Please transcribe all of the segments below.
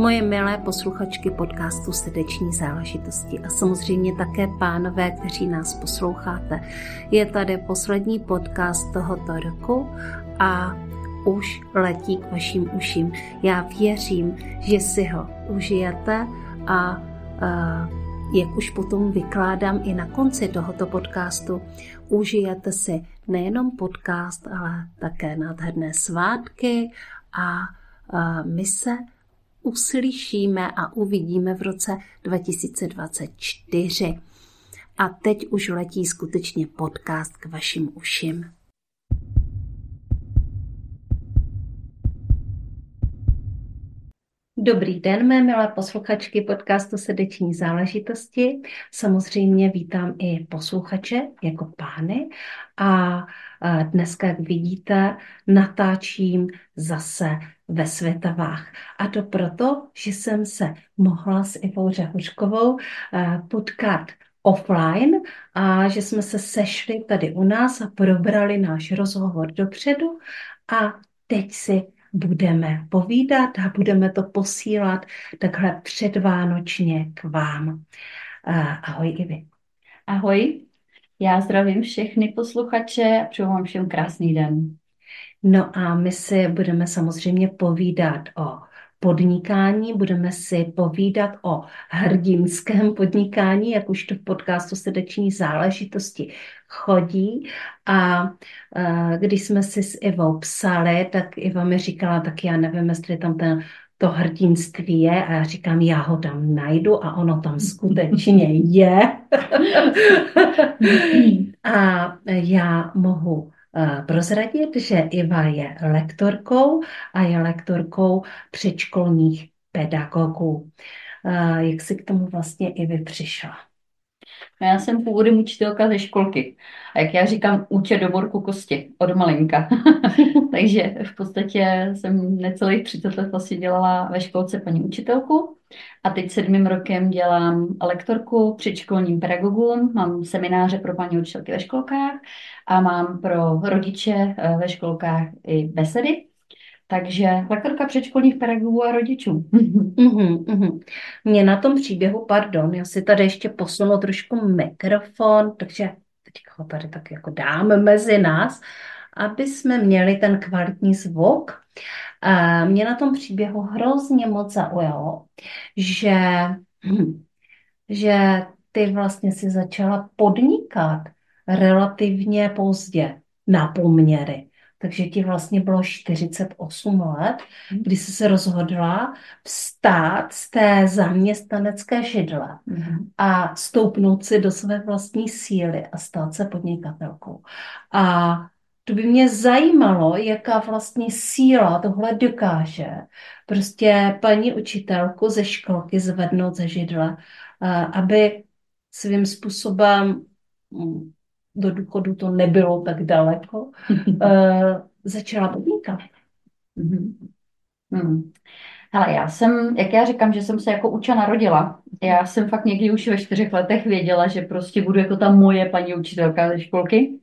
moje milé posluchačky podcastu Srdeční záležitosti a samozřejmě také pánové, kteří nás posloucháte. Je tady poslední podcast tohoto roku a už letí k vašim uším. Já věřím, že si ho užijete a uh, jak už potom vykládám i na konci tohoto podcastu, užijete si nejenom podcast, ale také nádherné svátky a uh, my se uslyšíme a uvidíme v roce 2024. A teď už letí skutečně podcast k vašim uším. Dobrý den, mé milé posluchačky podcastu Srdeční záležitosti. Samozřejmě vítám i posluchače jako pány a dneska, jak vidíte, natáčím zase ve Světavách. A to proto, že jsem se mohla s Ivou Řehořkovou potkat offline a že jsme se sešli tady u nás a probrali náš rozhovor dopředu a teď si budeme povídat a budeme to posílat takhle předvánočně k vám. Ahoj Ivi. Ahoj, já zdravím všechny posluchače a přeju vám všem krásný den. No a my si budeme samozřejmě povídat o podnikání, budeme si povídat o hrdinském podnikání, jak už to v podcastu Srdeční záležitosti chodí. A když jsme si s Ivou psali, tak Iva mi říkala, tak já nevím, jestli tam ten to hrdinství je a já říkám, já ho tam najdu a ono tam skutečně je. a já mohu prozradit, že Iva je lektorkou a je lektorkou předškolních pedagogů. Eh, jak jsi k tomu vlastně Ivy přišla? No já jsem původem učitelka ze školky. A jak já říkám, učě do borku kosti od malinka. Takže v podstatě jsem necelých 30 let vlastně dělala ve školce paní učitelku. A teď sedmým rokem dělám lektorku předškolním pedagogům, mám semináře pro paní učitelky ve školkách a mám pro rodiče eh, ve školkách i besedy. Takže lektorka předškolních pedagogů a rodičů. Uhum, uhum. Mě na tom příběhu, pardon, já si tady ještě posunu trošku mikrofon, takže teďka ho tady tak jako dáme mezi nás, aby jsme měli ten kvalitní zvuk. A mě na tom příběhu hrozně moc zaujalo, že, že ty vlastně si začala podnikat relativně pozdě na poměry. Takže ti vlastně bylo 48 let, mhm. kdy jsi se rozhodla vstát z té zaměstnanecké židle mm. a stoupnout si do své vlastní síly a stát se podnikatelkou. A to by mě zajímalo, jaká vlastně síla tohle dokáže prostě paní učitelku ze školky zvednout ze židle, aby svým způsobem mm, do důchodu to nebylo tak daleko, začala podnikat. Hmm. Hele, já jsem, jak já říkám, že jsem se jako uča narodila. Já jsem fakt někdy už ve čtyřech letech věděla, že prostě budu jako ta moje paní učitelka ze školky.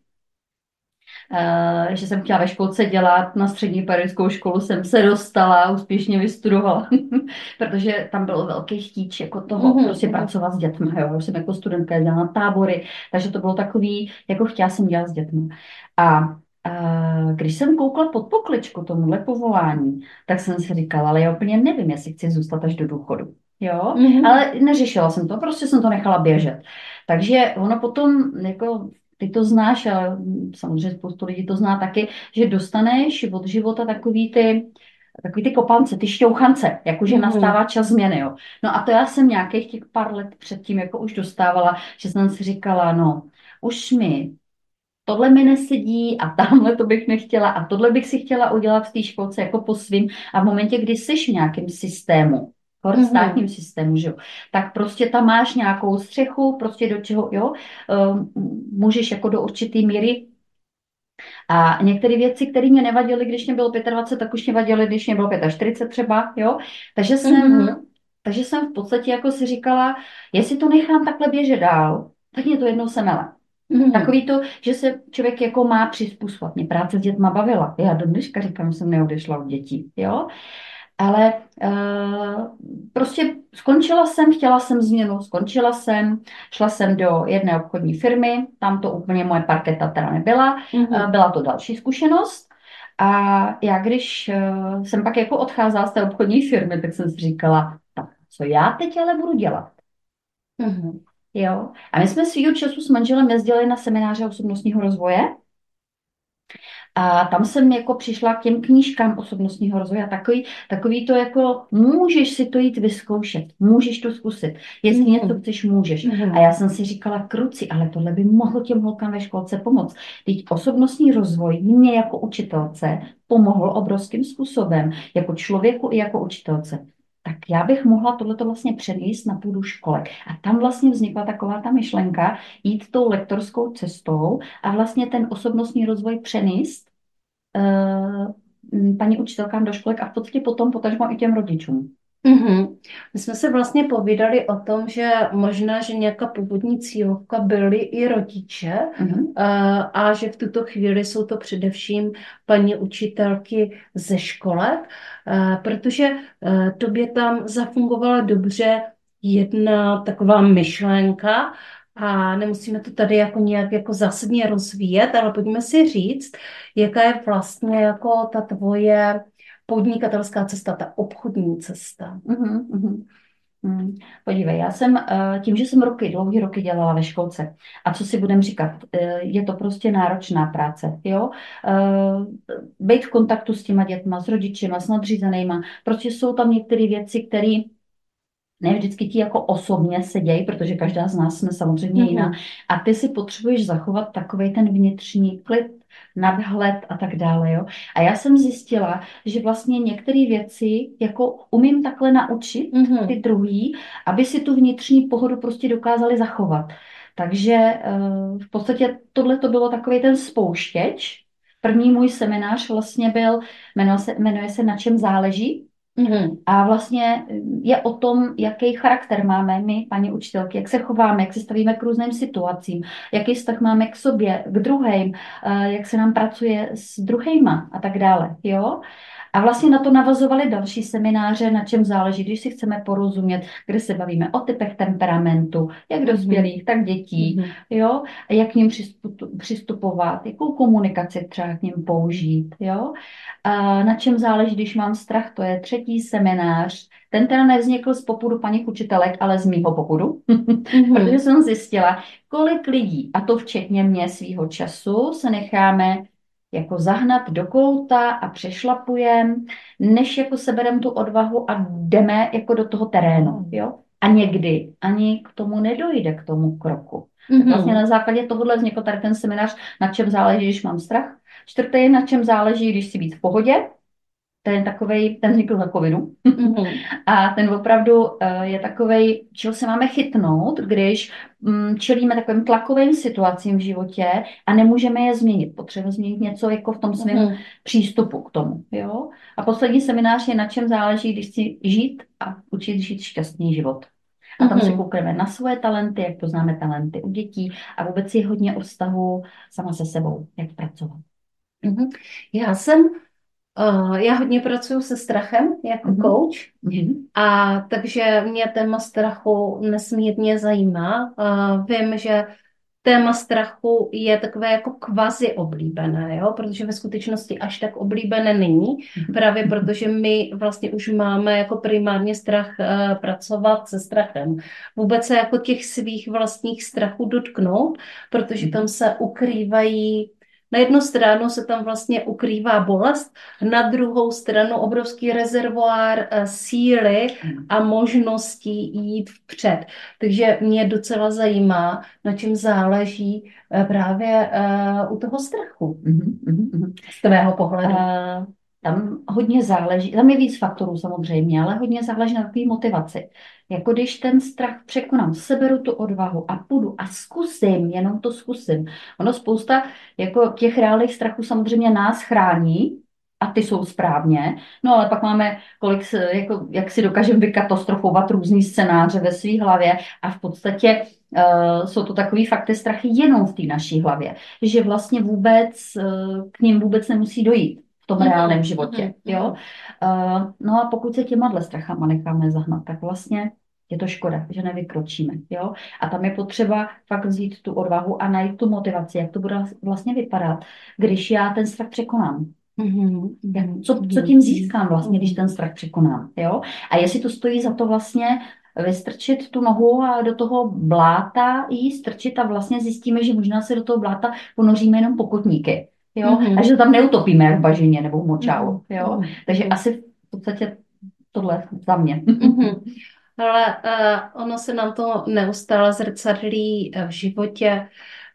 Uh, že jsem chtěla ve školce dělat, na střední pedagogickou školu jsem se dostala, úspěšně vystudovala, protože tam bylo velký chtíč jako toho, mm-hmm. prostě pracovat s dětmi, jo, já jsem jako studentka dělala na tábory, takže to bylo takový, jako chtěla jsem dělat s dětmi. A uh, když jsem koukla pod pokličku tomuhle povolání, tak jsem si říkala, ale já úplně nevím, jestli chci zůstat až do důchodu. Jo, mm-hmm. ale neřešila jsem to, prostě jsem to nechala běžet. Takže ono potom jako ty to znáš a samozřejmě spoustu lidí to zná taky, že dostaneš od života takový ty, takový ty kopance, ty šťouchance, jakože mm. nastává čas změny. Jo. No a to já jsem nějakých těch pár let předtím jako už dostávala, že jsem si říkala, no, už mi tohle mi nesedí a tamhle to bych nechtěla a tohle bych si chtěla udělat v té školce jako po svým. A v momentě, kdy jsi v nějakém systému, mm-hmm. státním systému, že jo. Tak prostě tam máš nějakou střechu, prostě do čeho, jo, um, můžeš jako do určitý míry a některé věci, které mě nevadily, když mě bylo 25, tak už mě vadily, když mě bylo 45 třeba, jo. Takže jsem, mm-hmm. takže jsem v podstatě jako si říkala, jestli to nechám takhle běžet dál, tak mě to jednou semele. Mm-hmm. Takový to, že se člověk jako má přizpůsobit. Mě práce s dětma bavila. Já do dneška říkám, že jsem neodešla od dětí, jo. Ale uh, prostě skončila jsem, chtěla jsem změnu, skončila jsem, šla jsem do jedné obchodní firmy, tam to úplně moje parketa teda nebyla, mm-hmm. uh, byla to další zkušenost. A já když uh, jsem pak jako odcházela z té obchodní firmy, tak jsem si říkala, tak co já teď ale budu dělat? Mm-hmm. Jo. A my jsme svýho času s manželem jezdili na semináře osobnostního rozvoje a tam jsem jako přišla k těm knížkám osobnostního rozvoje a takový, takový to jako, můžeš si to jít vyzkoušet, můžeš to zkusit, jestli mm. něco chceš, můžeš. Mm. A já jsem si říkala, kruci, ale tohle by mohlo těm holkám ve školce pomoct. Teď osobnostní rozvoj mě jako učitelce pomohl obrovským způsobem, jako člověku i jako učitelce tak já bych mohla tohleto vlastně přenést na půdu školek. A tam vlastně vznikla taková ta myšlenka jít tou lektorskou cestou a vlastně ten osobnostní rozvoj přenést paní učitelkám do školek a v podstatě potom potažmo i těm rodičům. Mm-hmm. My jsme se vlastně povídali o tom, že možná, že nějaká původní cílovka byly i rodiče mm-hmm. a, a že v tuto chvíli jsou to především paní učitelky ze školek, a, protože a, tobě tam zafungovala dobře jedna taková myšlenka, a nemusíme to tady jako nějak jako zásadně rozvíjet, ale pojďme si říct, jaká je vlastně jako ta tvoje podnikatelská cesta, ta obchodní cesta. Uh-huh, uh-huh. Podívej, já jsem eh, tím, že jsem roky, dlouhé roky dělala ve školce a co si budem říkat, eh, je to prostě náročná práce, jo. Eh, být v kontaktu s těma dětma, s rodičima, s nadřízenýma, prostě jsou tam některé věci, které ne vždycky ti jako osobně se dějí, protože každá z nás jsme samozřejmě mm-hmm. jiná. A ty si potřebuješ zachovat takový ten vnitřní klid, nadhled a tak dále. Jo? A já jsem zjistila, že vlastně některé věci jako umím takhle naučit mm-hmm. ty druhý, aby si tu vnitřní pohodu prostě dokázali zachovat. Takže eh, v podstatě tohle to bylo takový ten spouštěč. První můj seminář vlastně byl, jmenuje se, jmenuje se Na čem záleží. Mm-hmm. A vlastně je o tom, jaký charakter máme my, paní učitelky, jak se chováme, jak se stavíme k různým situacím, jaký vztah máme k sobě, k druhým, eh, jak se nám pracuje s druhýma a tak dále. Jo? A vlastně na to navazovaly další semináře, na čem záleží, když si chceme porozumět, kde se bavíme o typech temperamentu, jak mhm. dospělých, tak dětí, mm-hmm. jo, a jak k ním přistupovat, jakou komunikaci třeba k ním použít, jo. A na čem záleží, když mám strach, to je třetí seminář. Ten teda nevznikl z popudu paní učitelek, ale z mýho popudu, mm-hmm. protože jsem zjistila, kolik lidí, a to včetně mě svýho času, se necháme jako zahnat do kouta a přešlapujem, než jako seberem tu odvahu a jdeme jako do toho terénu, jo. A někdy ani k tomu nedojde, k tomu kroku. Mm-hmm. Vlastně na základě tohohle vznikl tady ten seminář, na čem záleží, když mám strach. Čtvrtý, na čem záleží, když si být v pohodě ten takovej, ten vznikl za covidu. Mm-hmm. A ten opravdu uh, je takovej, čeho se máme chytnout, když um, čelíme takovým tlakovým situacím v životě a nemůžeme je změnit. Potřebujeme změnit něco jako v tom svém mm-hmm. přístupu k tomu. Jo? A poslední seminář je na čem záleží, když si žít a učit žít šťastný život. A tam mm-hmm. se koukneme na svoje talenty, jak poznáme talenty u dětí a vůbec je hodně o vztahu sama se sebou, jak pracovat. Mm-hmm. Já jsem Uh, já hodně pracuji se strachem jako mm-hmm. coach, mm-hmm. a takže mě téma strachu nesmírně zajímá. Uh, vím, že téma strachu je takové jako kvazi oblíbené, jo? protože ve skutečnosti až tak oblíbené není, mm-hmm. právě protože my vlastně už máme jako primárně strach uh, pracovat se strachem. Vůbec se jako těch svých vlastních strachů dotknout, protože mhm. tam se ukrývají na jednu stranu se tam vlastně ukrývá bolest, na druhou stranu obrovský rezervoár eh, síly a možností jít vpřed. Takže mě docela zajímá, na čem záleží eh, právě uh, u toho strachu. Mm-hmm. Z tvého pohledu. Tam hodně záleží, tam je víc faktorů samozřejmě, ale hodně záleží na takové motivaci. Jako když ten strach překonám, seberu tu odvahu a půjdu a zkusím, jenom to zkusím. Ono spousta jako těch reálných strachů samozřejmě nás chrání, a ty jsou správně. No ale pak máme, kolik, jako, jak si dokážeme vykatastrofovat různý scénáře ve své hlavě a v podstatě uh, jsou to takový fakty strachy jenom v té naší hlavě, že vlastně vůbec uh, k ním vůbec nemusí dojít v tom reálném životě. Jo? Uh, no a pokud se těma strachama necháme zahnat, tak vlastně je to škoda, že nevykročíme. Jo? A tam je potřeba fakt vzít tu odvahu a najít tu motivaci, jak to bude vlastně vypadat, když já ten strach překonám. Mm-hmm. Co, co tím získám vlastně, když ten strach překonám. Jo? A jestli to stojí za to vlastně vystrčit tu nohu a do toho bláta jí strčit a vlastně zjistíme, že možná se do toho bláta ponoříme jenom pokotníky. Jo? Mm-hmm. A že to tam neutopíme v bažině nebo v močálu. Mhm. Jo? Mm-hmm. Takže asi v podstatě tohle za mě. Mm-hmm. Ale uh, ono se nám to neustále zrcadlí v životě.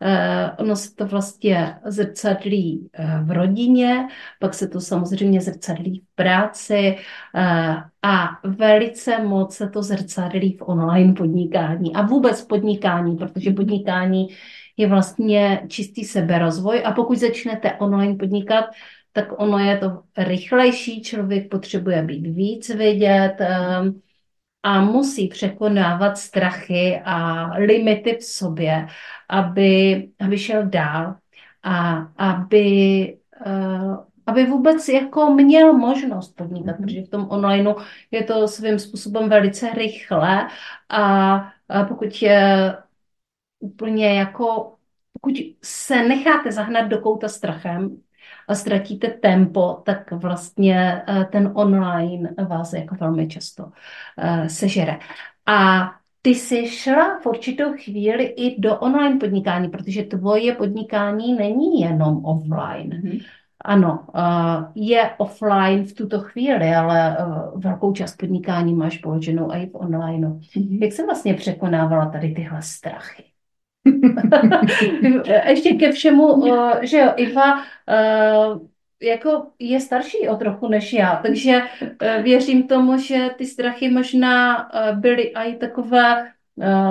Uh, ono se to vlastně zrcadlí uh, v rodině, pak se to samozřejmě zrcadlí v práci uh, a velice moc se to zrcadlí v online podnikání a vůbec podnikání, protože podnikání je vlastně čistý seberozvoj a pokud začnete online podnikat, tak ono je to rychlejší, člověk potřebuje být víc vidět, a musí překonávat strachy a limity v sobě, aby, aby šel dál a aby, uh, aby vůbec jako měl možnost podnikat, mm-hmm. protože v tom onlineu je to svým způsobem velice rychle a, a pokud je úplně jako, pokud se necháte zahnat do kouta strachem, a ztratíte tempo, tak vlastně eh, ten online vás jako velmi často eh, sežere. A ty jsi šla v určitou chvíli i do online podnikání, protože tvoje podnikání není jenom offline. Mm-hmm. Ano, eh, je offline v tuto chvíli, ale velkou část podnikání máš položenou i v online. Mm-hmm. Jak se vlastně překonávala tady tyhle strachy? Ještě ke všemu, že jo, Iva jako je starší o trochu než já, takže eh, věřím tomu, že ty strachy možná byly i takové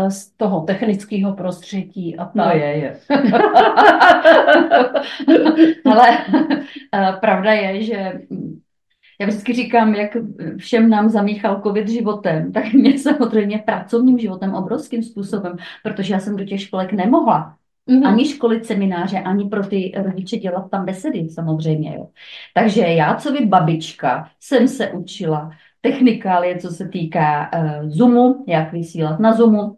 z toho technického prostředí a tak. No je, je. Ale pravda je, že já vždycky říkám, jak všem nám zamíchal covid životem, tak mě samozřejmě pracovním životem obrovským způsobem, protože já jsem do těch školek nemohla. Mm-hmm. Ani školit semináře, ani pro ty rodiče dělat tam besedy samozřejmě. Jo. Takže já, co by babička, jsem se učila technikálie, co se týká uh, Zoomu, jak vysílat na Zoomu,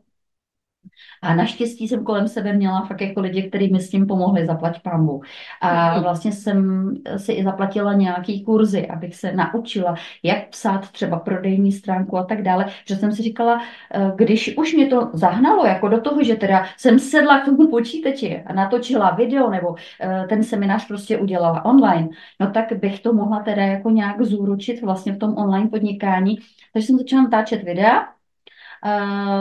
a naštěstí jsem kolem sebe měla fakt jako lidi, kteří mi s tím pomohli, zaplať pambu. A vlastně jsem si i zaplatila nějaký kurzy, abych se naučila, jak psát třeba prodejní stránku a tak dále, že jsem si říkala, eh, když už mě to zahnalo jako do toho, že teda jsem sedla k tomu počítači a natočila video nebo eh, ten seminář prostě udělala online, no tak bych to mohla teda jako nějak zúročit vlastně v tom online podnikání. Takže jsem začala natáčet videa,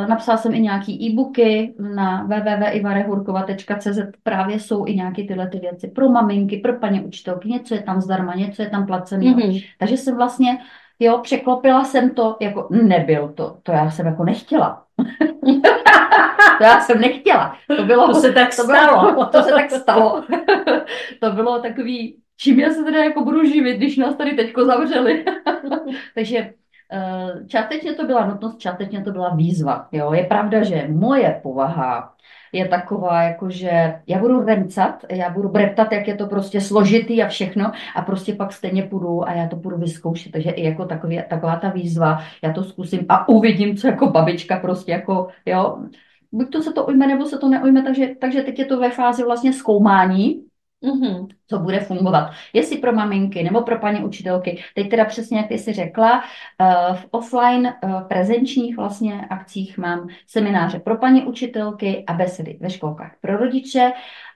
napsala jsem i nějaký e-booky na www.ivarehurkova.cz právě jsou i nějaké tyhle ty věci pro maminky, pro paní učitelky, něco je tam zdarma, něco je tam placený. Mm-hmm. Takže jsem vlastně, jo, překlopila jsem to, jako nebyl to, to já jsem jako nechtěla. to já jsem nechtěla. To bylo, to se tak to stalo. Bylo, to se tak stalo. to bylo takový, čím já se teda jako budu živit, když nás tady teďko zavřeli. Takže Eh, částečně to byla nutnost, částečně to byla výzva. Jo? Je pravda, že moje povaha je taková, jako že já budu remcat, já budu breptat, jak je to prostě složitý a všechno a prostě pak stejně půjdu a já to budu vyzkoušet. Takže i jako takový, taková ta výzva, já to zkusím a uvidím, co jako babička prostě jako, jo, buď to se to ujme, nebo se to neujme, takže, takže teď je to ve fázi vlastně zkoumání, Mm-hmm. co bude fungovat. Jestli pro maminky nebo pro paní učitelky. Teď teda přesně, jak jsi řekla, eh, v offline eh, prezenčních vlastně akcích mám semináře pro paní učitelky a besedy ve školkách pro rodiče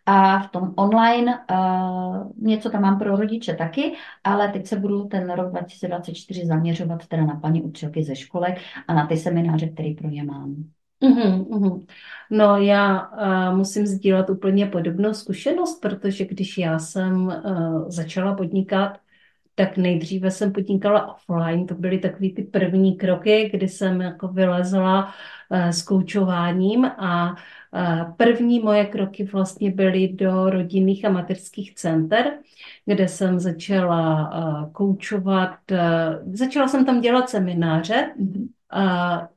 a v tom online uh, něco tam mám pro rodiče taky, ale teď se budu ten rok 2024 zaměřovat teda na paní učitelky ze školek a na ty semináře, které pro ně mám. Uhum, uhum. No já uh, musím sdílet úplně podobnou zkušenost, protože když já jsem uh, začala podnikat, tak nejdříve jsem podnikala offline, to byly takové ty první kroky, kdy jsem jako vylezla uh, s koučováním a uh, první moje kroky vlastně byly do rodinných a materských center, kde jsem začala uh, koučovat, uh, začala jsem tam dělat semináře,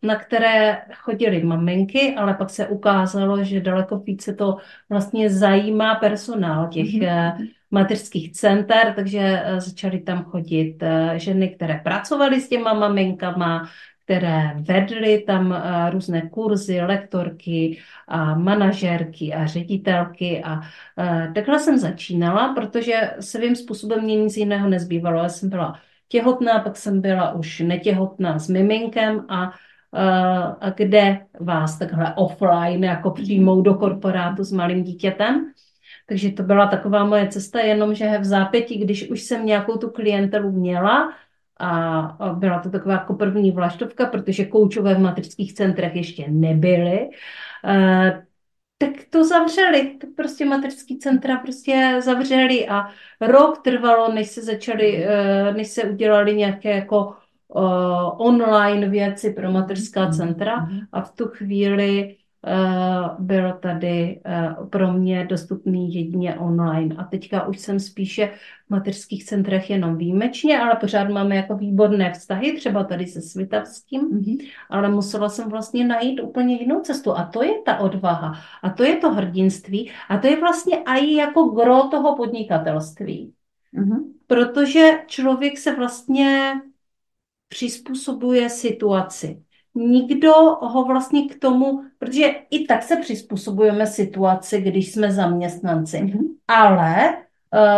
na které chodily maminky, ale pak se ukázalo, že daleko více to vlastně zajímá personál těch mm-hmm. mateřských center, takže začaly tam chodit ženy, které pracovaly s těma maminkama, které vedly tam eh, různé kurzy, lektorky a manažerky a ředitelky a eh, takhle jsem začínala, protože svým způsobem mě nic jiného nezbývalo. Já jsem byla těhotná, pak jsem byla už netěhotná s miminkem a eh, a kde vás takhle offline jako přijmou do korporátu s malým dítětem. Takže to byla taková moje cesta, jenomže v zápětí, když už jsem nějakou tu klientelu měla, a byla to taková jako první vlaštovka, protože koučové v matrických centrech ještě nebyly. Tak to zavřeli, tak prostě matrický centra prostě zavřeli a rok trvalo, než se začaly, e, než se udělali nějaké jako e, online věci pro mateřská centra a v tu chvíli Eh, bylo tady eh, pro mě dostupný jedině online. A teďka už jsem spíše v mateřských centrech jenom výjimečně, ale pořád máme jako výborné vztahy, třeba tady se Svitavským, mm-hmm. ale musela jsem vlastně najít úplně jinou cestu. A to je ta odvaha. A to je to hrdinství. A to je vlastně i jako gro toho podnikatelství. Mm-hmm. Protože člověk se vlastně přizpůsobuje situaci nikdo ho vlastně k tomu, protože i tak se přizpůsobujeme situaci, když jsme zaměstnanci, mm-hmm. ale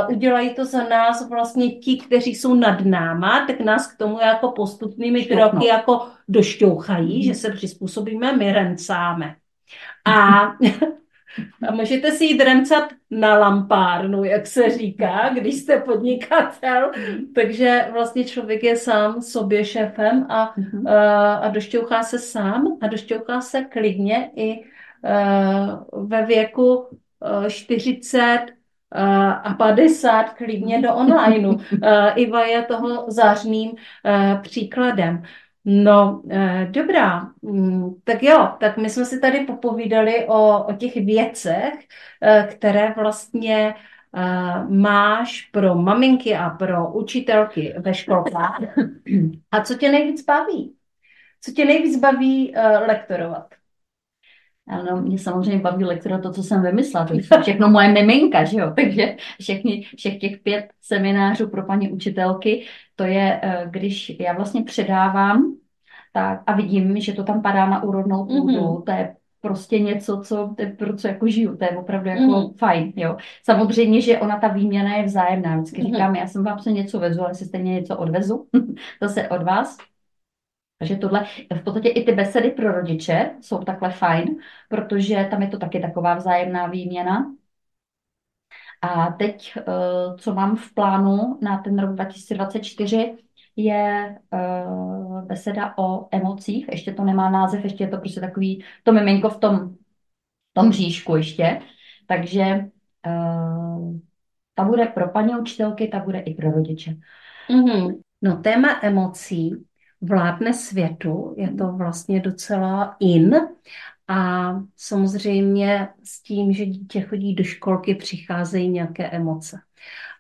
uh, udělají to za nás vlastně ti, kteří jsou nad náma, tak nás k tomu jako postupnými kroky jako došťouchají, mm-hmm. že se přizpůsobíme, my rencáme. A A můžete si jít remcat na lampárnu, jak se říká, když jste podnikatel. Takže vlastně člověk je sám sobě šéfem a, mhm. a, a došťouchá se sám a došťouchá se klidně i uh, ve věku uh, 40 a 50 klidně do onlineu. Iva je toho zářným příkladem. No, eh, dobrá. Mm, tak jo, tak my jsme si tady popovídali o, o těch věcech, eh, které vlastně eh, máš pro maminky a pro učitelky ve školkách. A co tě nejvíc baví? Co tě nejvíc baví lektorovat? Ano, mě samozřejmě baví lektora to, co jsem vymyslela. To je všechno moje miminka, že jo? Takže všechny, všech těch pět seminářů pro paní učitelky, to je, eh, když já vlastně předávám tak, a vidím, že to tam padá na úrodnou půdu, mm-hmm. to je prostě něco, co, pro co jako žiju, to je opravdu jako mm. fajn, jo. Samozřejmě, že ona ta výměna je vzájemná, vždycky mm. říkám, já jsem vám se něco vezu, ale si stejně něco odvezu, zase od vás, takže tohle, v podstatě i ty besedy pro rodiče jsou takhle fajn, protože tam je to taky taková vzájemná výměna. A teď, eh, co mám v plánu na ten rok 2024, je eh, beseda o emocích. Ještě to nemá název, ještě je to prostě takový, to miminko v tom, tom bříšku ještě. Takže eh, ta bude pro paní učitelky, ta bude i pro rodiče. Mm-hmm. No téma emocí vládne světu, je to vlastně docela in. A samozřejmě s tím, že dítě chodí do školky, přicházejí nějaké emoce.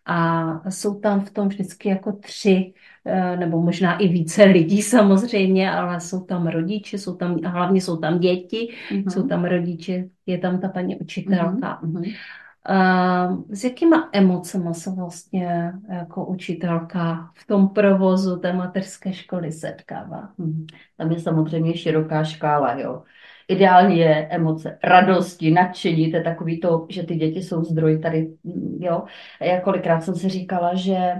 A jsou tam v tom vždycky jako tři, eh, nebo možná i více lidí samozřejmě, ale jsou tam rodiče, jsou tam, hlavně jsou tam děti, uh-huh. jsou tam rodiče, je tam ta paní učitelka. Uh-huh. S jakýma emocema se vlastně jako učitelka v tom provozu té mateřské školy setkává? Hmm. Tam je samozřejmě široká škála, jo. Ideální je emoce radosti, nadšení, to je takový to, že ty děti jsou zdroj tady, jo. Já kolikrát jsem si říkala, že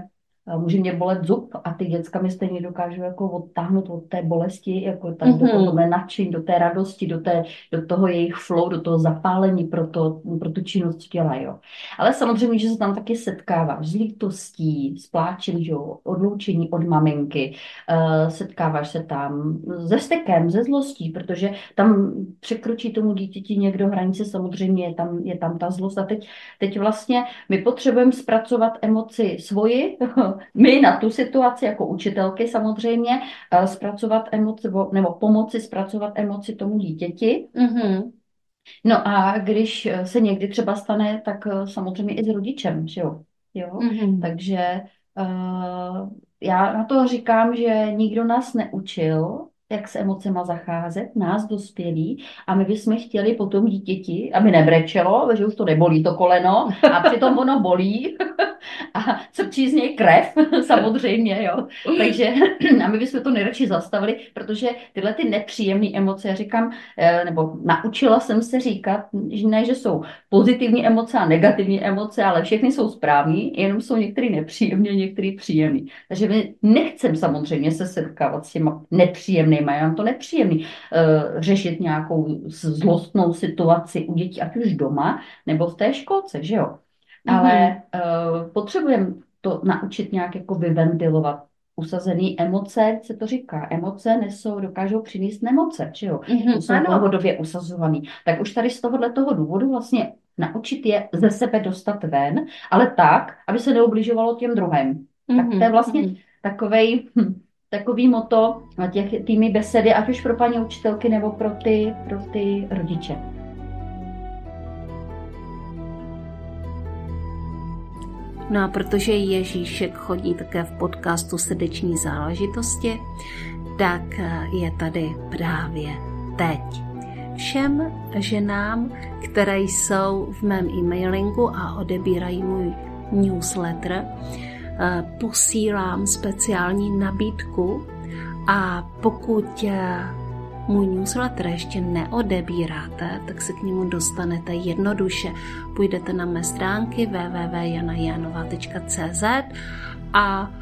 může mě bolet zub a ty děcka mi stejně dokážou jako odtáhnout od té bolesti, jako tak mm-hmm. do toho nadšení, do té radosti, do, té, do toho jejich flow, do toho zapálení pro, to, pro tu činnost těla, jo. Ale samozřejmě, že se tam taky setkáváš s lítostí, s pláčem, jo, odloučení od maminky, uh, setkáváš se tam se stekem, ze zlostí, protože tam překročí tomu dítěti někdo hranice, samozřejmě je tam, je tam ta zlost a teď, teď vlastně my potřebujeme zpracovat emoci svoji, my na tu situaci jako učitelky samozřejmě eh, zpracovat emoci nebo pomoci zpracovat emoci tomu dítěti. Mm-hmm. No a když eh, se někdy třeba stane, tak eh, samozřejmě i s rodičem, že jo. jo? Mm-hmm. Takže uh, já na to říkám, že nikdo nás neučil, jak s emocema zacházet, nás dospělí, a my bychom chtěli potom dítěti, aby nebrečelo, že už to nebolí to koleno, a přitom ono bolí a crčí z něj krev, samozřejmě, jo. Takže a my bychom to nejradši zastavili, protože tyhle ty nepříjemné emoce, já říkám, eh, nebo naučila jsem se říkat, že ne, že jsou pozitivní emoce a negativní emoce, ale všechny jsou správní, jenom jsou některé nepříjemné, některé příjemné. Takže my nechceme samozřejmě se setkávat s těma nepříjemnýma, je nám to nepříjemný uh, řešit nějakou zlostnou situaci u dětí, ať už doma, nebo v té školce, že jo. Mm-hmm. Ale uh, potřebujeme to naučit nějak jako vyventilovat usazený emoce, se to říká, emoce nesou, dokážou přinést nemoce, že jo, mm-hmm, jsou ano. dlouhodobě usazovaný. Tak už tady z tohohle toho důvodu vlastně naučit je ze sebe dostat ven, ale tak, aby se neubližovalo těm druhým. Mm-hmm. Tak to je vlastně mm-hmm. takovej, hm, takový moto na těch týmy besedy, ať už pro paní učitelky nebo pro ty, pro ty rodiče. No a protože Ježíšek chodí také v podcastu Srdeční záležitosti, tak eh, je tady právě teď. Všem ženám, které jsou v mém e-mailingu a odebírají můj newsletter, posílám speciální nabídku a pokud eh, můj newsletter ještě neodebíráte, tak se k němu dostanete jednoduše. Půjdete na mé stránky www.janajanova.cz a e,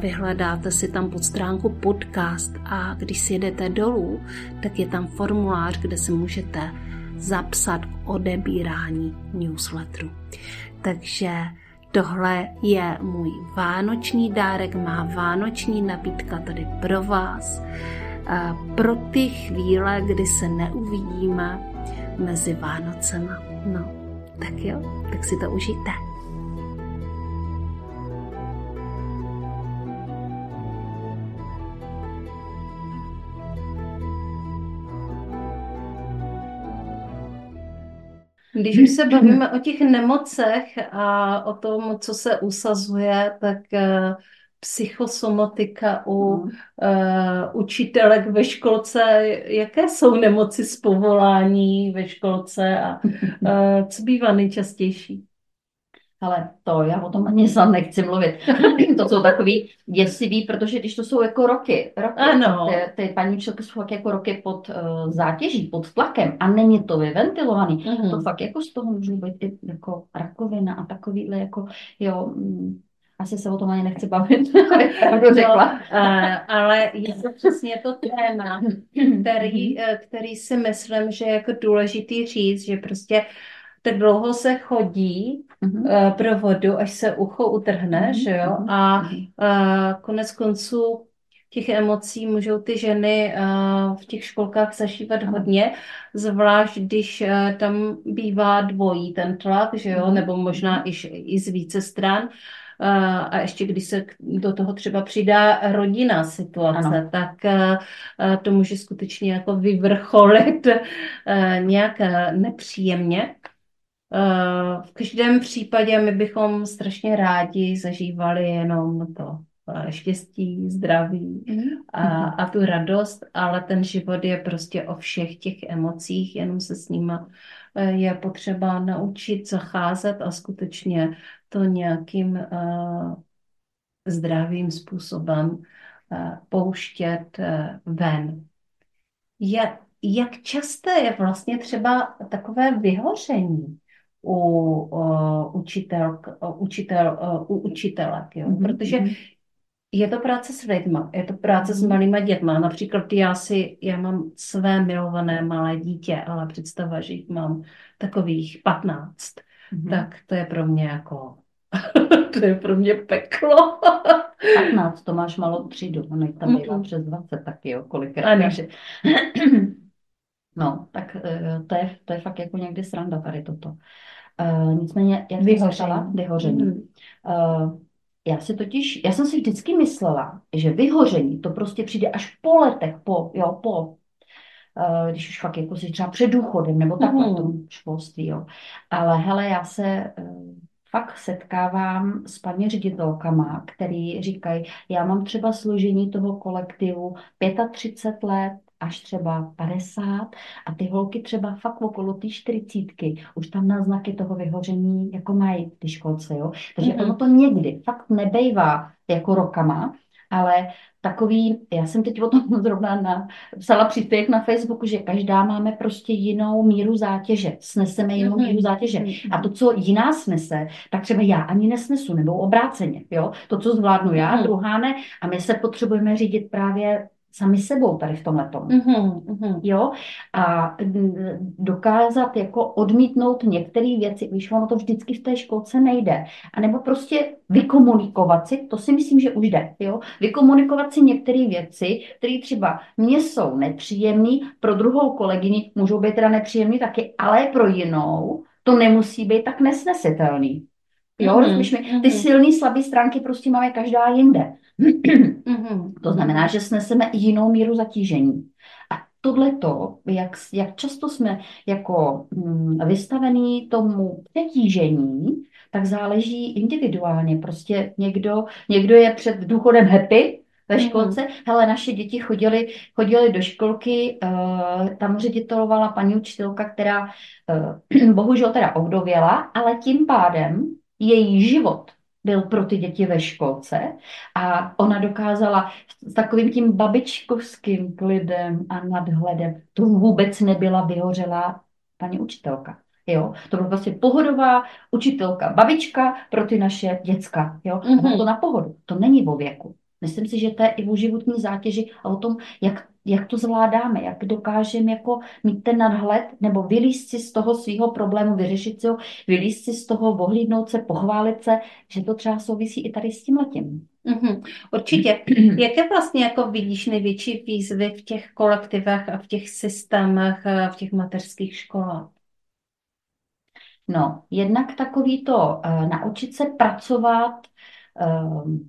vyhledáte si tam pod stránku podcast a když si jedete dolů, tak je tam formulář, kde si můžete zapsat k odebírání newsletteru. Takže tohle je můj vánoční dárek, má vánoční nabídka tady pro vás pro ty chvíle, kdy se neuvidíme mezi Vánocema. No, tak jo, tak si to užijte. Když už se bavíme o těch nemocech a o tom, co se usazuje, tak eh, psychosomatika u uh, učitelek ve školce, jaké jsou nemoci z povolání ve školce a uh, co bývá nejčastější? Ale to já o tom ani sám nechci mluvit. to jsou takový děsivý, protože když to jsou jako roky, roky ano. ty, ty paní učitelky jsou fakt jako roky pod uh, zátěží, pod tlakem a není to vyventilovaný, mm-hmm. to fakt jako z toho může být i jako rakovina a takovýhle jako, jo, mm, asi se o tom ani nechci bavit, pravdu řekla. No, ale je to přesně to téma, který, eh, který si myslím, že je jako důležitý říct, že prostě tak dlouho se chodí uh-huh. pro vodu, až se ucho utrhne, uh-huh. že jo, a uh, konec konců těch emocí můžou ty ženy uh, v těch školkách zažívat hodně, zvlášť když uh, tam bývá dvojí ten tlak, že jo, nebo možná i, i z více stran. A ještě když se do toho třeba přidá rodinná situace, ano. tak to může skutečně jako vyvrcholit nějak nepříjemně. V každém případě my bychom strašně rádi zažívali jenom to štěstí, zdraví mhm. a, a tu radost, ale ten život je prostě o všech těch emocích, jenom se s nima je potřeba naučit zacházet a skutečně to nějakým uh, zdravým způsobem uh, pouštět uh, ven. Je, jak časté je vlastně třeba takové vyhoření u uh, učitel, uh, učitel, uh, u učitelek, jo? Mm-hmm. protože mhm. je to práce s lidma, je to práce s mhm. malýma dětma. Například já si, já mám své milované malé dítě, ale představa, že jich mám takových 15, mm-hmm. tak to je pro mě jako to je pro mě peklo. 15, to máš malou třídu, ono tam bývá mm-hmm. přes 20 taky, jo, kolikrát. Takže... No, tak eh, to je, to je fakt jako někdy sranda tady toto. Uh, nicméně, jak vyhoření. vyhoření. Mm. Uh, já si totiž, já jsem si vždycky myslela, že vyhoření to prostě přijde až po letech, po, jo, po Eh, když už fakt jako si třeba před důchodem nebo takhle mm. v tom školství, jo. Ale hele, já se eh, fakt setkávám s paní ředitelkama, který říkají, já mám třeba složení toho kolektivu 35 let, až třeba 50 a ty holky třeba fakt okolo té čtyřicítky už tam náznaky toho vyhoření jako mají ty školce, jo. Takže mm-hmm. ono to někdy fakt nebejvá jako rokama, ale takový, já jsem teď o tom zrovna napsala příspěvek na Facebooku, že každá máme prostě jinou míru zátěže, sneseme jinou mm-hmm. míru zátěže. A to, co jiná snese, tak třeba já ani nesnesu, nebo obráceně, jo. To, co zvládnu já, mm-hmm. druhá ne. A my se potřebujeme řídit právě sami sebou tady v tomhle tomu. Mm-hmm, mm-hmm. Jo? A dokázat jako odmítnout některé věci, když ono to vždycky v té školce nejde. A nebo prostě vykomunikovat si, to si myslím, že už jde. Jo? Vykomunikovat si některé věci, které třeba mně jsou nepříjemné, pro druhou kolegyni můžou být teda nepříjemné taky, ale pro jinou to nemusí být tak nesnesitelný. Jo, mm-hmm. mi? Ty mm-hmm. silné, slabé stránky prostě máme každá jinde. Mm-hmm. To znamená, že sneseme jinou míru zatížení. A tohleto, jak, jak často jsme jako mm, vystavení tomu přetížení, tak záleží individuálně. Prostě někdo, někdo je před důchodem happy, ve mm-hmm. školce. Mm. Hele, naše děti chodily, chodily do školky, uh, tam ředitelovala paní učitelka, která uh, bohužel teda ovdověla, ale tím pádem její život byl pro ty děti ve školce a ona dokázala s takovým tím babičkovským klidem a nadhledem, to vůbec nebyla vyhořelá paní učitelka. Jo? To byla vlastně pohodová učitelka, babička pro ty naše děcka. Jo? Mm-hmm. to na pohodu. To není o věku. Myslím si, že to je i o životní zátěži a o tom, jak, jak to zvládáme, jak dokážeme jako mít ten nadhled nebo vylíst si z toho svého problému, vyřešit si ho, vylíst si z toho, ohlídnout se, pochválit se, že to třeba souvisí i tady s tím letím. Mm-hmm. Určitě. Jaké vlastně jako vidíš největší výzvy v těch kolektivech a v těch systémech, v těch mateřských školách? No, jednak takový to uh, naučit se pracovat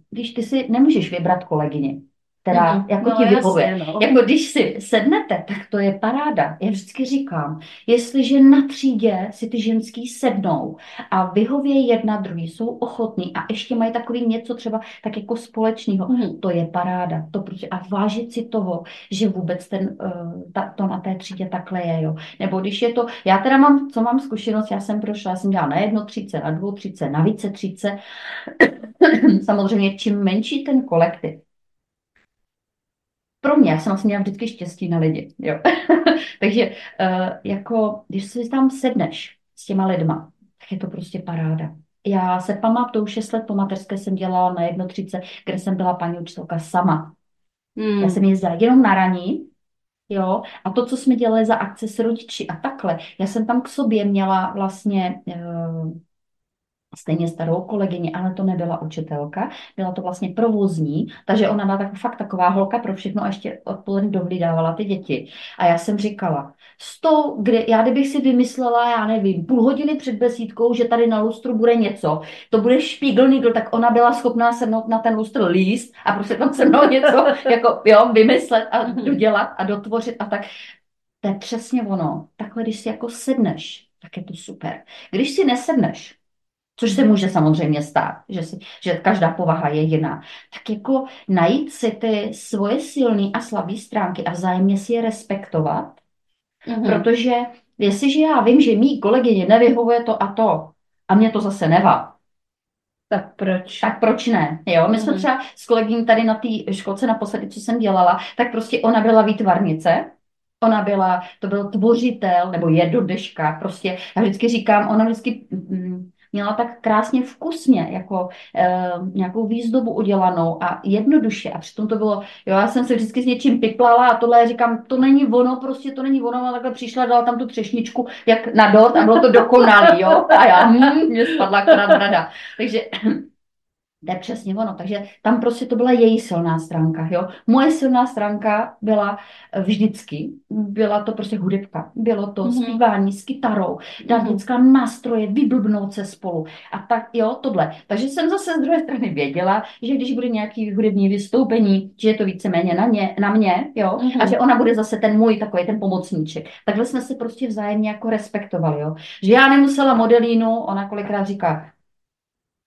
když ehm, ty si nemůžeš vybrat kolegyně, která mm, jako no, ti vyhovuje. No. Jako když si sednete, tak to je paráda. Já vždycky říkám, jestliže na třídě si ty ženský sednou a vyhovějí jedna druhý, jsou ochotní a ještě mají takový něco třeba tak jako společného, mm. to je paráda. To prostě, a vážit si toho, že vůbec ten, uh, ta, to na té třídě takhle je. Jo. Nebo když je to, já teda mám, co mám zkušenost, já jsem prošla, já jsem dělala na jedno tříce, na dvou tříce, na více tříce. Samozřejmě, čím menší ten kolektiv, pro mě, já jsem vlastně měla vždycky štěstí na lidi, jo. Takže uh, jako, když si tam sedneš s těma lidma, tak je to prostě paráda. Já se pamatuju, 6 let po mateřské jsem dělala na jednotřice, kde jsem byla paní učitelka sama. Hmm. Já jsem jezdila jenom na raní, jo, a to, co jsme dělali za akce s rodiči a takhle, já jsem tam k sobě měla vlastně uh, stejně starou kolegyni, ale to nebyla učitelka, byla to vlastně provozní, takže ona byla tak, fakt taková holka pro všechno a ještě odpoledne dohlídávala ty děti. A já jsem říkala, s tou, kde, já kdybych si vymyslela, já nevím, půl hodiny před besídkou, že tady na lustru bude něco, to bude špígl nigl, tak ona byla schopná sednout na ten lustr líst a prostě tam se mnou něco jako, jo, vymyslet a mhm. dodělat a dotvořit a tak. To je přesně ono. Takhle, když si jako sedneš, tak je to super. Když si nesedneš, což se může samozřejmě stát, že, si, že každá povaha je jiná, tak jako najít si ty svoje silné a slabé stránky a vzájemně si je respektovat, mm-hmm. protože jestliže já vím, že mý kolegyně nevyhovuje to a to, a mě to zase nevá, tak proč? Tak proč ne? Jo, my jsme mm-hmm. třeba s kolegyní tady na té školce naposledy, co jsem dělala, tak prostě ona byla výtvarnice, Ona byla, to byl tvořitel, nebo je do deška, prostě, já vždycky říkám, ona vždycky mm, měla tak krásně vkusně, jako e, nějakou výzdobu udělanou a jednoduše. A přitom to bylo, jo, já jsem se vždycky s něčím piplala a tohle říkám, to není ono, prostě to není ono, a takhle přišla, dala tam tu třešničku jak na dort a bylo to dokonalý, jo. A já, hm, mě spadla akorát brada. Takže to je přesně ono. Takže tam prostě to byla její silná stránka. Jo? Moje silná stránka byla vždycky, byla to prostě hudebka. Bylo to mm-hmm. zpívání s kytarou, dát mm-hmm. nástroje, vyblbnout se spolu. A tak, jo, tohle. Takže jsem zase z druhé strany věděla, že když bude nějaký hudební vystoupení, že je to víceméně na, ně, na mě, jo, mm-hmm. a že ona bude zase ten můj takový ten pomocníček. Takhle jsme se prostě vzájemně jako respektovali, jo. Že já nemusela modelínu, ona kolikrát říká,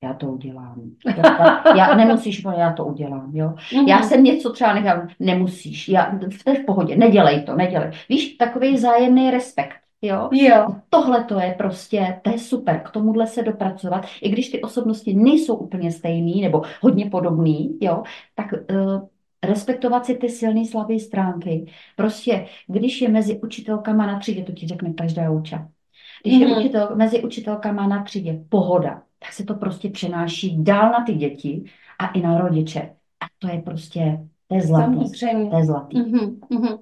já to udělám. Já, já nemusíš, já to udělám, jo. Mm-hmm. Já jsem něco třeba nechám, nemusíš, já, v té v pohodě, nedělej to, nedělej. Víš, takový zájemný respekt. Jo? jo. Tohle to je prostě, to je super, k tomuhle se dopracovat, i když ty osobnosti nejsou úplně stejný nebo hodně podobný, jo, tak uh, respektovat si ty silné slabé stránky. Prostě, když je mezi učitelkama na třídě, to ti řekne každá uča. Když mm-hmm. je mhm. učitel, mezi učitelkama na třídě pohoda, tak se to prostě přenáší dál na ty děti a i na rodiče. A to je prostě, to je zlatý. Samozřejmě. To je zlatý. Mm-hmm.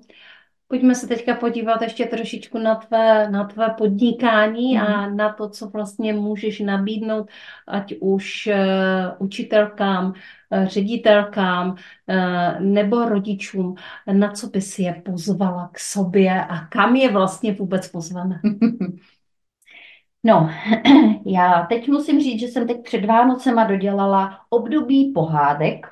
Pojďme se teďka podívat ještě trošičku na tvé, na tvé podnikání mm. a na to, co vlastně můžeš nabídnout, ať už uh, učitelkám, uh, ředitelkám uh, nebo rodičům, na co by si je pozvala k sobě a kam je vlastně vůbec pozveme. No, já teď musím říct, že jsem teď před Vánocema dodělala období pohádek,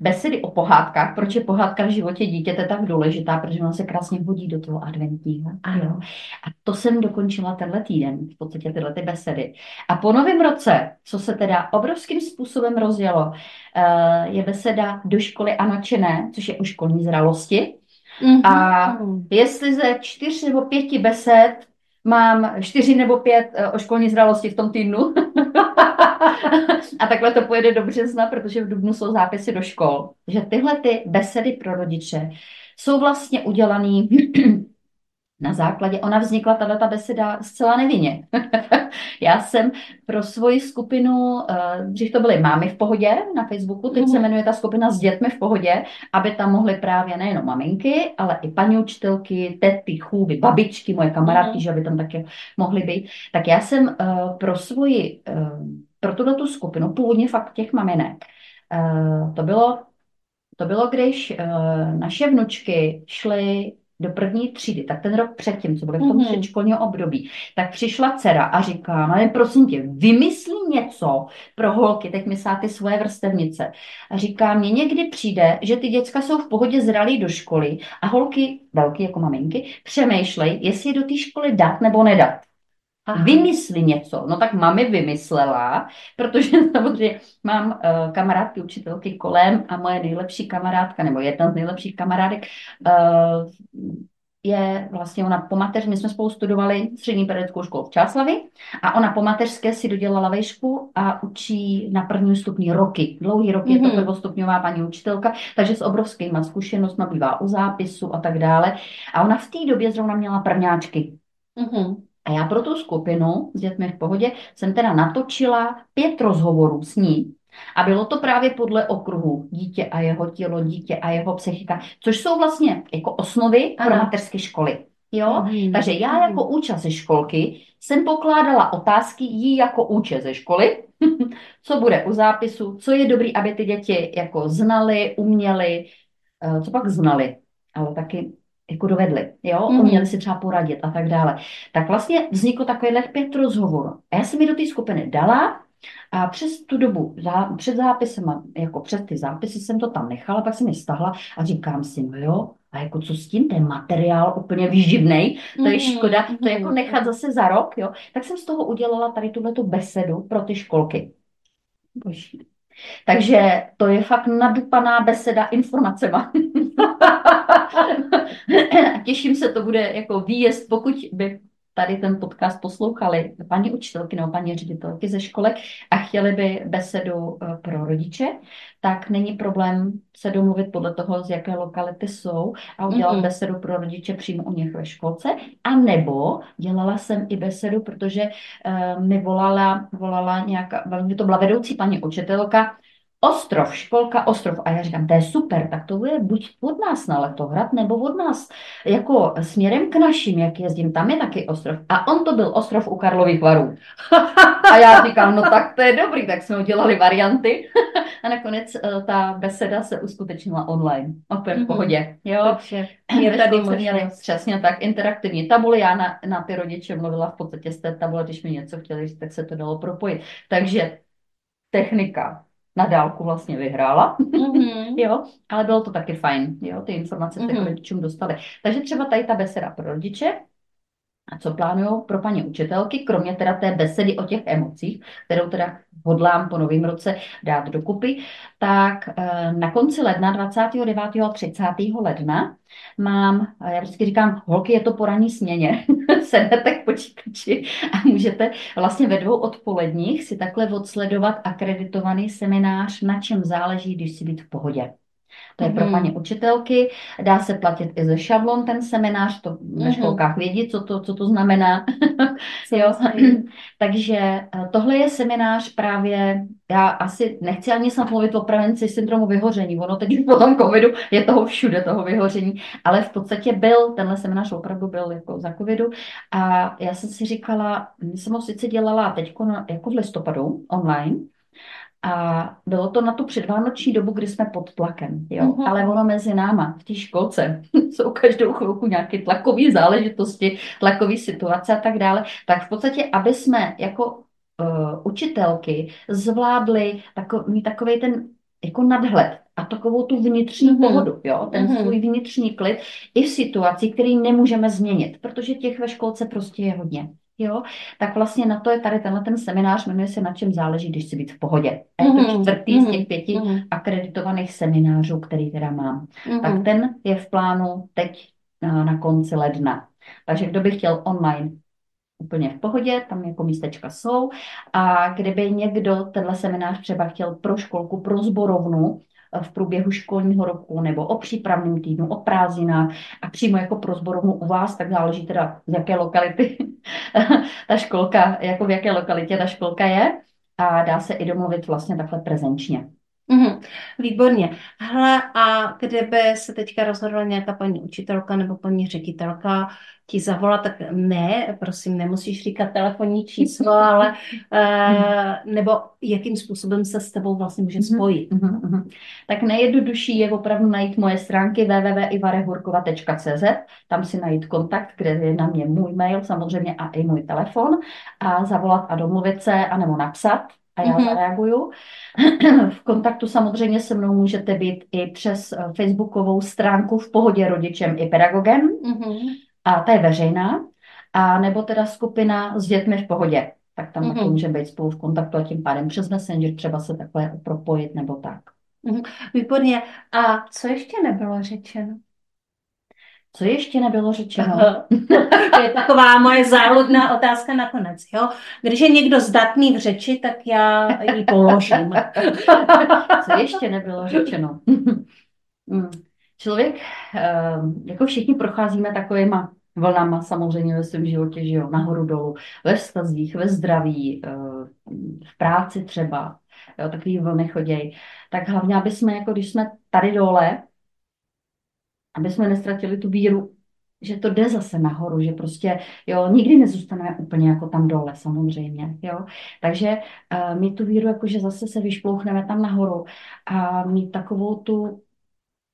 besedy o pohádkách, proč je pohádka v životě dítěte tak důležitá, protože ona se krásně hodí do toho adventního. Ano. A to jsem dokončila tenhle týden, v podstatě tyhle ty besedy. A po novém roce, co se teda obrovským způsobem rozjelo, eh, je beseda do školy a načené, což je u školní zralosti. Mm-hmm. A jestli ze čtyř nebo pěti besed mám čtyři nebo pět eh, o školní zralosti v tom týdnu. a takhle to pojede do března, protože v Dubnu jsou zápisy do škol. Že tyhle ty besedy pro rodiče jsou vlastně udělané na základě, ona vznikla, tato ta beseda zcela nevinně. Já jsem pro svoji skupinu, eh, dřív to byly mámy v pohodě na Facebooku, teď se mhm. jmenuje ta skupina s dětmi v pohodě, aby tam mohly právě nejenom maminky, ale i paní učitelky, tety, chůvy, babičky, moje kamarádky, mm. že aby tam taky mohly být. Tak já jsem eh, pro svoji, eh, pro tuto tu skupinu, původně fakt těch maminek, to bylo to bylo, když naše vnučky šly do první třídy, tak ten rok předtím, co bylo v tom mm-hmm. předškolním období, tak přišla dcera a říká, ale prosím tě, vymyslí něco pro holky, teď myslá ty svoje vrstevnice. A říká, mně někdy přijde, že ty děcka jsou v pohodě zralí do školy a holky, velké jako maminky, přemýšlej, jestli je do té školy dát nebo nedat. Aha. Vymysli něco. No tak mami vymyslela, protože samozřejmě mám uh, kamarádky, učitelky kolem a moje nejlepší kamarádka, nebo jedna z nejlepších kamarádek, uh, je vlastně ona po mateř, my jsme spolu studovali střední pedagogickou školu v Čáslavi a ona po mateřské si dodělala vejšku a učí na prvním stupni roky. Dlouhý roky mm-hmm. je to mhm. prvostupňová paní učitelka, takže s obrovskýma zkušenostmi bývá u zápisu a tak dále. A ona v té době zrovna měla prvňáčky. Mm-hmm. A já pro tu skupinu s dětmi v pohodě jsem teda natočila pět rozhovorů s ní. A bylo to právě podle okruhu dítě a jeho tělo, dítě a jeho psychika, což jsou vlastně jako osnovy ano. pro mateřské školy. Jo? Mm. Takže já jako účast ze školky jsem pokládala otázky jí jako účast ze školy, co bude u zápisu, co je dobrý, aby ty děti jako znali, uměli, eh, co pak znali, ale taky jako dovedli, jo, mm. uměli si třeba poradit a tak dále. Tak vlastně vzniklo takovýhle pět rozhovorů. A já jsem mi do té skupiny dala a přes tu dobu, za, před zápisem, jako před ty zápisy jsem to tam nechala, pak jsem ji stahla a říkám si, no jo, a jako co s tím, ten materiál úplně výživný, to je mhm, škoda, to je jako mhm. nechat zase za rok, jo. Tak jsem z toho udělala tady tuhletu besedu pro ty školky. Boží. Takže to je fakt nadupaná beseda informacema. Těším se, to bude jako výjezd, pokud by tady ten podcast poslouchali paní učitelky nebo paní ředitelky ze školek a chtěli by besedu eh, pro rodiče, tak není problém se domluvit podle toho, z jaké lokality jsou a udělat mm-hmm. besedu pro rodiče přímo u nich ve školce. A nebo dělala jsem i besedu, protože uh, mi volala, volala nějaká, velmi to byla vedoucí paní učitelka, Ostrov, školka Ostrov. A já říkám, to je super, tak to bude buď od nás na Letohrad, nebo od nás jako směrem k našim, jak jezdím, tam je taky ostrov. A on to byl ostrov u Karlových varů. A já říkám, no tak to je dobrý, tak jsme udělali varianty. A nakonec uh, ta beseda se uskutečnila online, opět v mhm. pohodě. Jo, Takže je tady měli přesně tak interaktivní tabule. Já na, na ty rodiče mluvila v podstatě z té tabule, když mi něco chtěli tak se to dalo propojit. Takže technika, na dálku vlastně vyhrála, mm-hmm. jo, ale bylo to taky fajn, jo, ty informace mm-hmm. rodičům dostali. Takže třeba tady ta beseda pro rodiče, A co plánuju pro paní učitelky, kromě teda té besedy o těch emocích, kterou teda hodlám po novém roce dát dokupy, tak eh, na konci ledna, 29. a 30. ledna, mám, já vždycky říkám, holky, je to po ranní směně, sednete k počítači a můžete vlastně ve dvou odpoledních si takhle odsledovat akreditovaný seminář, na čem záleží, když si být v pohodě. To je pro Mhm. paní učitelky. Dá se platit i ze šablon ten seminář, to ve Mhm. školkách vědí, co to, co to znamená. jo. Takže eh, tohle je seminář právě, já asi nechci ani snad mluvit o prevenci syndromu vyhoření, ono teď už po tom covidu je toho všude, toho vyhoření, ale v podstatě byl, tenhle seminář opravdu byl jako za covidu a já jsem si říkala, jsem ho sice dělala teď jako v listopadu online, a bylo to na tu předvánoční dobu, kdy jsme pod tlakem, jo. Mhm. Ale ono mezi náma v té školce jsou každou chvilku nějaké tlakové záležitosti, tlakové situace a tak dále. Tak v podstatě, aby jsme jako uh, učitelky zvládli tako, mít takový ten jako nadhled a takovou tu vnitřní Mhm. pohodu, jo, ten Mhm. svůj vnitřní klid i v situaci, který nemůžeme změnit, protože těch ve školce prostě je hodně. Jo, tak vlastně na to je tady tenhle ten seminář, jmenuje se Na čem záleží, když si být v pohodě. A je to Mhm. čtvrtý z těch Mhm. pěti Mhm. akreditovaných seminářů, který teda mám. Tak Mhm. ten je v plánu teď na, na konci ledna. Takže kdo by chtěl online úplně v pohodě, tam jako místečka jsou. A kdyby někdo tenhle seminář třeba chtěl pro školku, pro zborovnu, v průběhu školního roku nebo o přípravném týdnu, o prázdninách a přímo jako pro zborovnu u vás, tak záleží teda z jaké lokality ta školka, jako v jaké lokalitě ta školka je a dá se i domluvit vlastně takhle prezenčně. Mhm, výborně. Hele, a kdyby se teďka rozhodla nějaká paní učitelka nebo paní ředitelka ti zavolat, tak ne, prosím, nemusíš říkat telefonní číslo, ale eh, nebo jakým způsobem se s tebou vlastně může spojit. Mhm, mhm. Tak nejjednodušší je opravdu najít moje stránky www.ivarehurkova.cz, tam si najít kontakt, kde je na mě můj mail samozřejmě a i můj telefon a zavolat a domluvit se, anebo napsat a já Mhm. zareaguju. V kontaktu samozřejmě se mnou můžete být i přes eh, facebookovou stránku v pohodě rodičem i pedagogem Mhm. a ta je veřejná, a nebo teda skupina s dětmi v pohodě. Tak tam Mhm. taky můžeme být spolu v kontaktu a tím pádem přes Messenger třeba se takhle propojit nebo tak. Mhm. Výborně. A co ještě nebylo řečeno? Co ještě nebylo řečeno? To je taková moje záludná otázka nakonec. Jo? Když je někdo zdatný v řeči, tak já ji položím. Co ještě nebylo řečeno? Hmm. Člověk, eh, jako všichni procházíme takovýma vlnama samozřejmě ve svém životě, že jo, nahoru dolů, ve vztazích, ve zdraví, eh, v práci třeba, jo, takový vlny chodějí. Tak hlavně, aby jsme, jako když jsme tady dole, aby jsme nestratili tu víru, že to jde zase nahoru, že prostě, jo, nikdy nezůstaneme úplně jako tam dole, samozřejmě, jo. Takže uh, mít tu víru, jako že zase se vyšplouchneme tam nahoru a mít takovou tu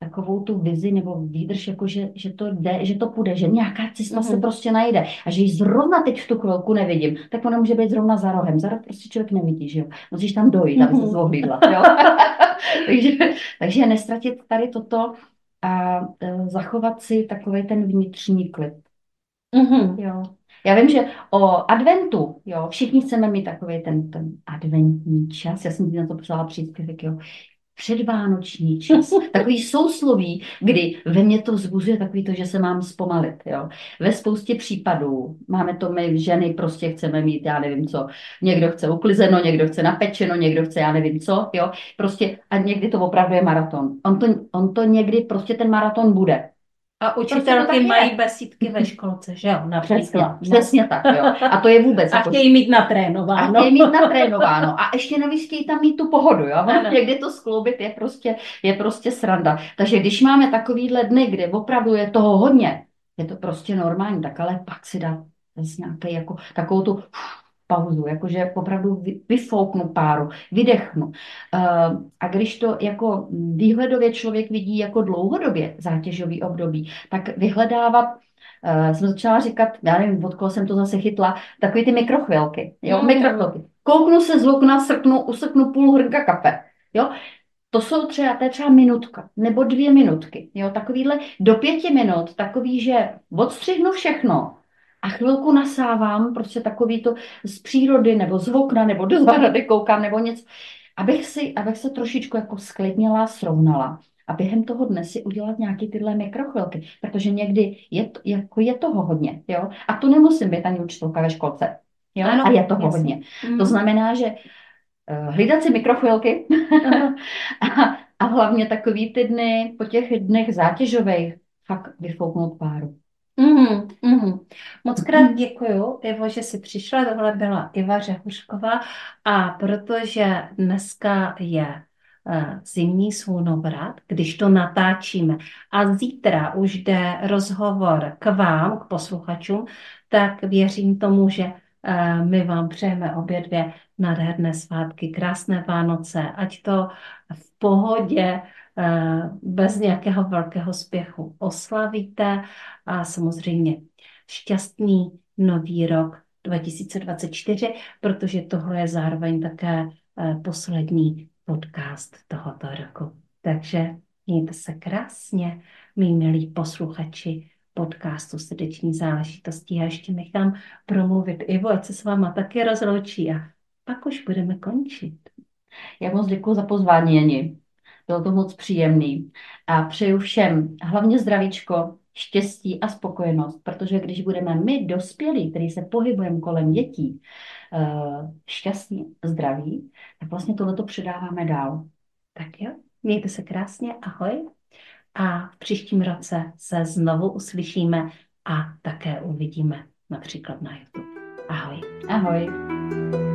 takovou tu vizi nebo výdrž, jako že, že to jde, že to půjde, že nějaká cesta se Mhm. prostě najde a že ji zrovna teď v tu chvilku nevidím, tak ona může být zrovna za rohem. Za roh prostě člověk nevidí, že jo. Musíš tam dojít, aby se Mhm. zohlídla, jo. takže, takže nestratit tady toto a e, zachovat si takový ten vnitřní klid. Mhm. Jo. Já vím, že o adventu, jo, všichni chceme mít takový ten, ten adventní čas. Já jsem ti na to psala příspěvek, jo. Předvánoční čas, takový sousloví, kdy ve mně to vzbuzuje takový to, že se mám zpomalit, jo. Ve spoustě případů máme to my ženy, prostě chceme mít, já nevím co, někdo chce uklizeno, někdo chce napečeno, někdo chce, já nevím co, jo. Prostě a někdy to opravdu je maraton. On to, on to někdy, prostě ten maraton bude. A Prostě učitelky tak je. mají besídky ve školce, že jo? Přesně, Například. přesně tak, jo. A to je vůbec. A jako- chtějí mít A natrénováno. chtějí mít natrénováno. A ještě navíc chtějí tam mít tu pohodu, jo. Ano. Někdy to skloubit je prostě, je prostě sranda. Takže když máme takovýhle dny, kde opravdu je toho hodně, je to prostě normální, tak ale pak si dá nějaký jako takovou tu pauzu, jakože opravdu vy- vyfouknu páru, vydechnu. Eh, A když to jako výhledově člověk vidí jako dlouhodobě zátěžový období, tak vyhledávat Uh, jsem začala říkat, já nevím, od koho jsem to zase chytla, takový ty mikrochvilky, jo, Mhm. mikrochvilky. Kouknu se z okna, srknu, useknu půl hrnka kafe, jo. To jsou třeba, to je třeba minutka, nebo dvě minutky, jo, takovýhle do pěti minut, takový, že odstřihnu všechno a chvilku nasávám prostě takový to z přírody nebo z okna nebo do zahrady koukám nebo něco, abych, si, abych se trošičku jako sklidnila, srovnala a během toho dne si udělat nějaký tyhle mikrochvilky, protože někdy je, to, jako je toho hodně, jo, a to nemusím být ani učitelka ve školce, jo, ano, a je toho jasný. hodně. Mm. To znamená, že uh, hlídat si mikrochvilky a, a hlavně takový ty dny po těch dnech zátěžových fakt vyfouknout páru. Mm, mm. Moc krát děkuju, Ivo, že jsi přišla. Tohle byla Iva Řehušková a protože dneska je uh, zimní slunovrat, když to natáčíme a zítra už jde rozhovor k vám, k posluchačům, tak věřím tomu, že uh, my vám přejeme obě dvě nádherné svátky, krásné Vánoce, ať to v pohodě Eh, bez nějakého velkého spěchu oslavíte a samozřejmě šťastný nový rok 2024, protože tohle je zároveň také eh, poslední podcast tohoto roku. Takže mějte se krásně, mý milí posluchači podcastu Srdeční záležitosti. Já ještě nechám promluvit Ivo, ať se s váma taky rozloučí a pak už budeme končit. Já moc děkuji za pozvání, Jeni. Bylo to moc příjemný. A přeju všem hlavně zdravíčko, štěstí a spokojenost, protože když budeme my dospělí, který se pohybujeme kolem dětí, eh, šťastní, zdraví, tak vlastně tohleto předáváme dál. Tak jo, mějte se krásně, ahoj. A v příštím roce se znovu uslyšíme a také uvidíme například na YouTube. Ahoj. Ahoj.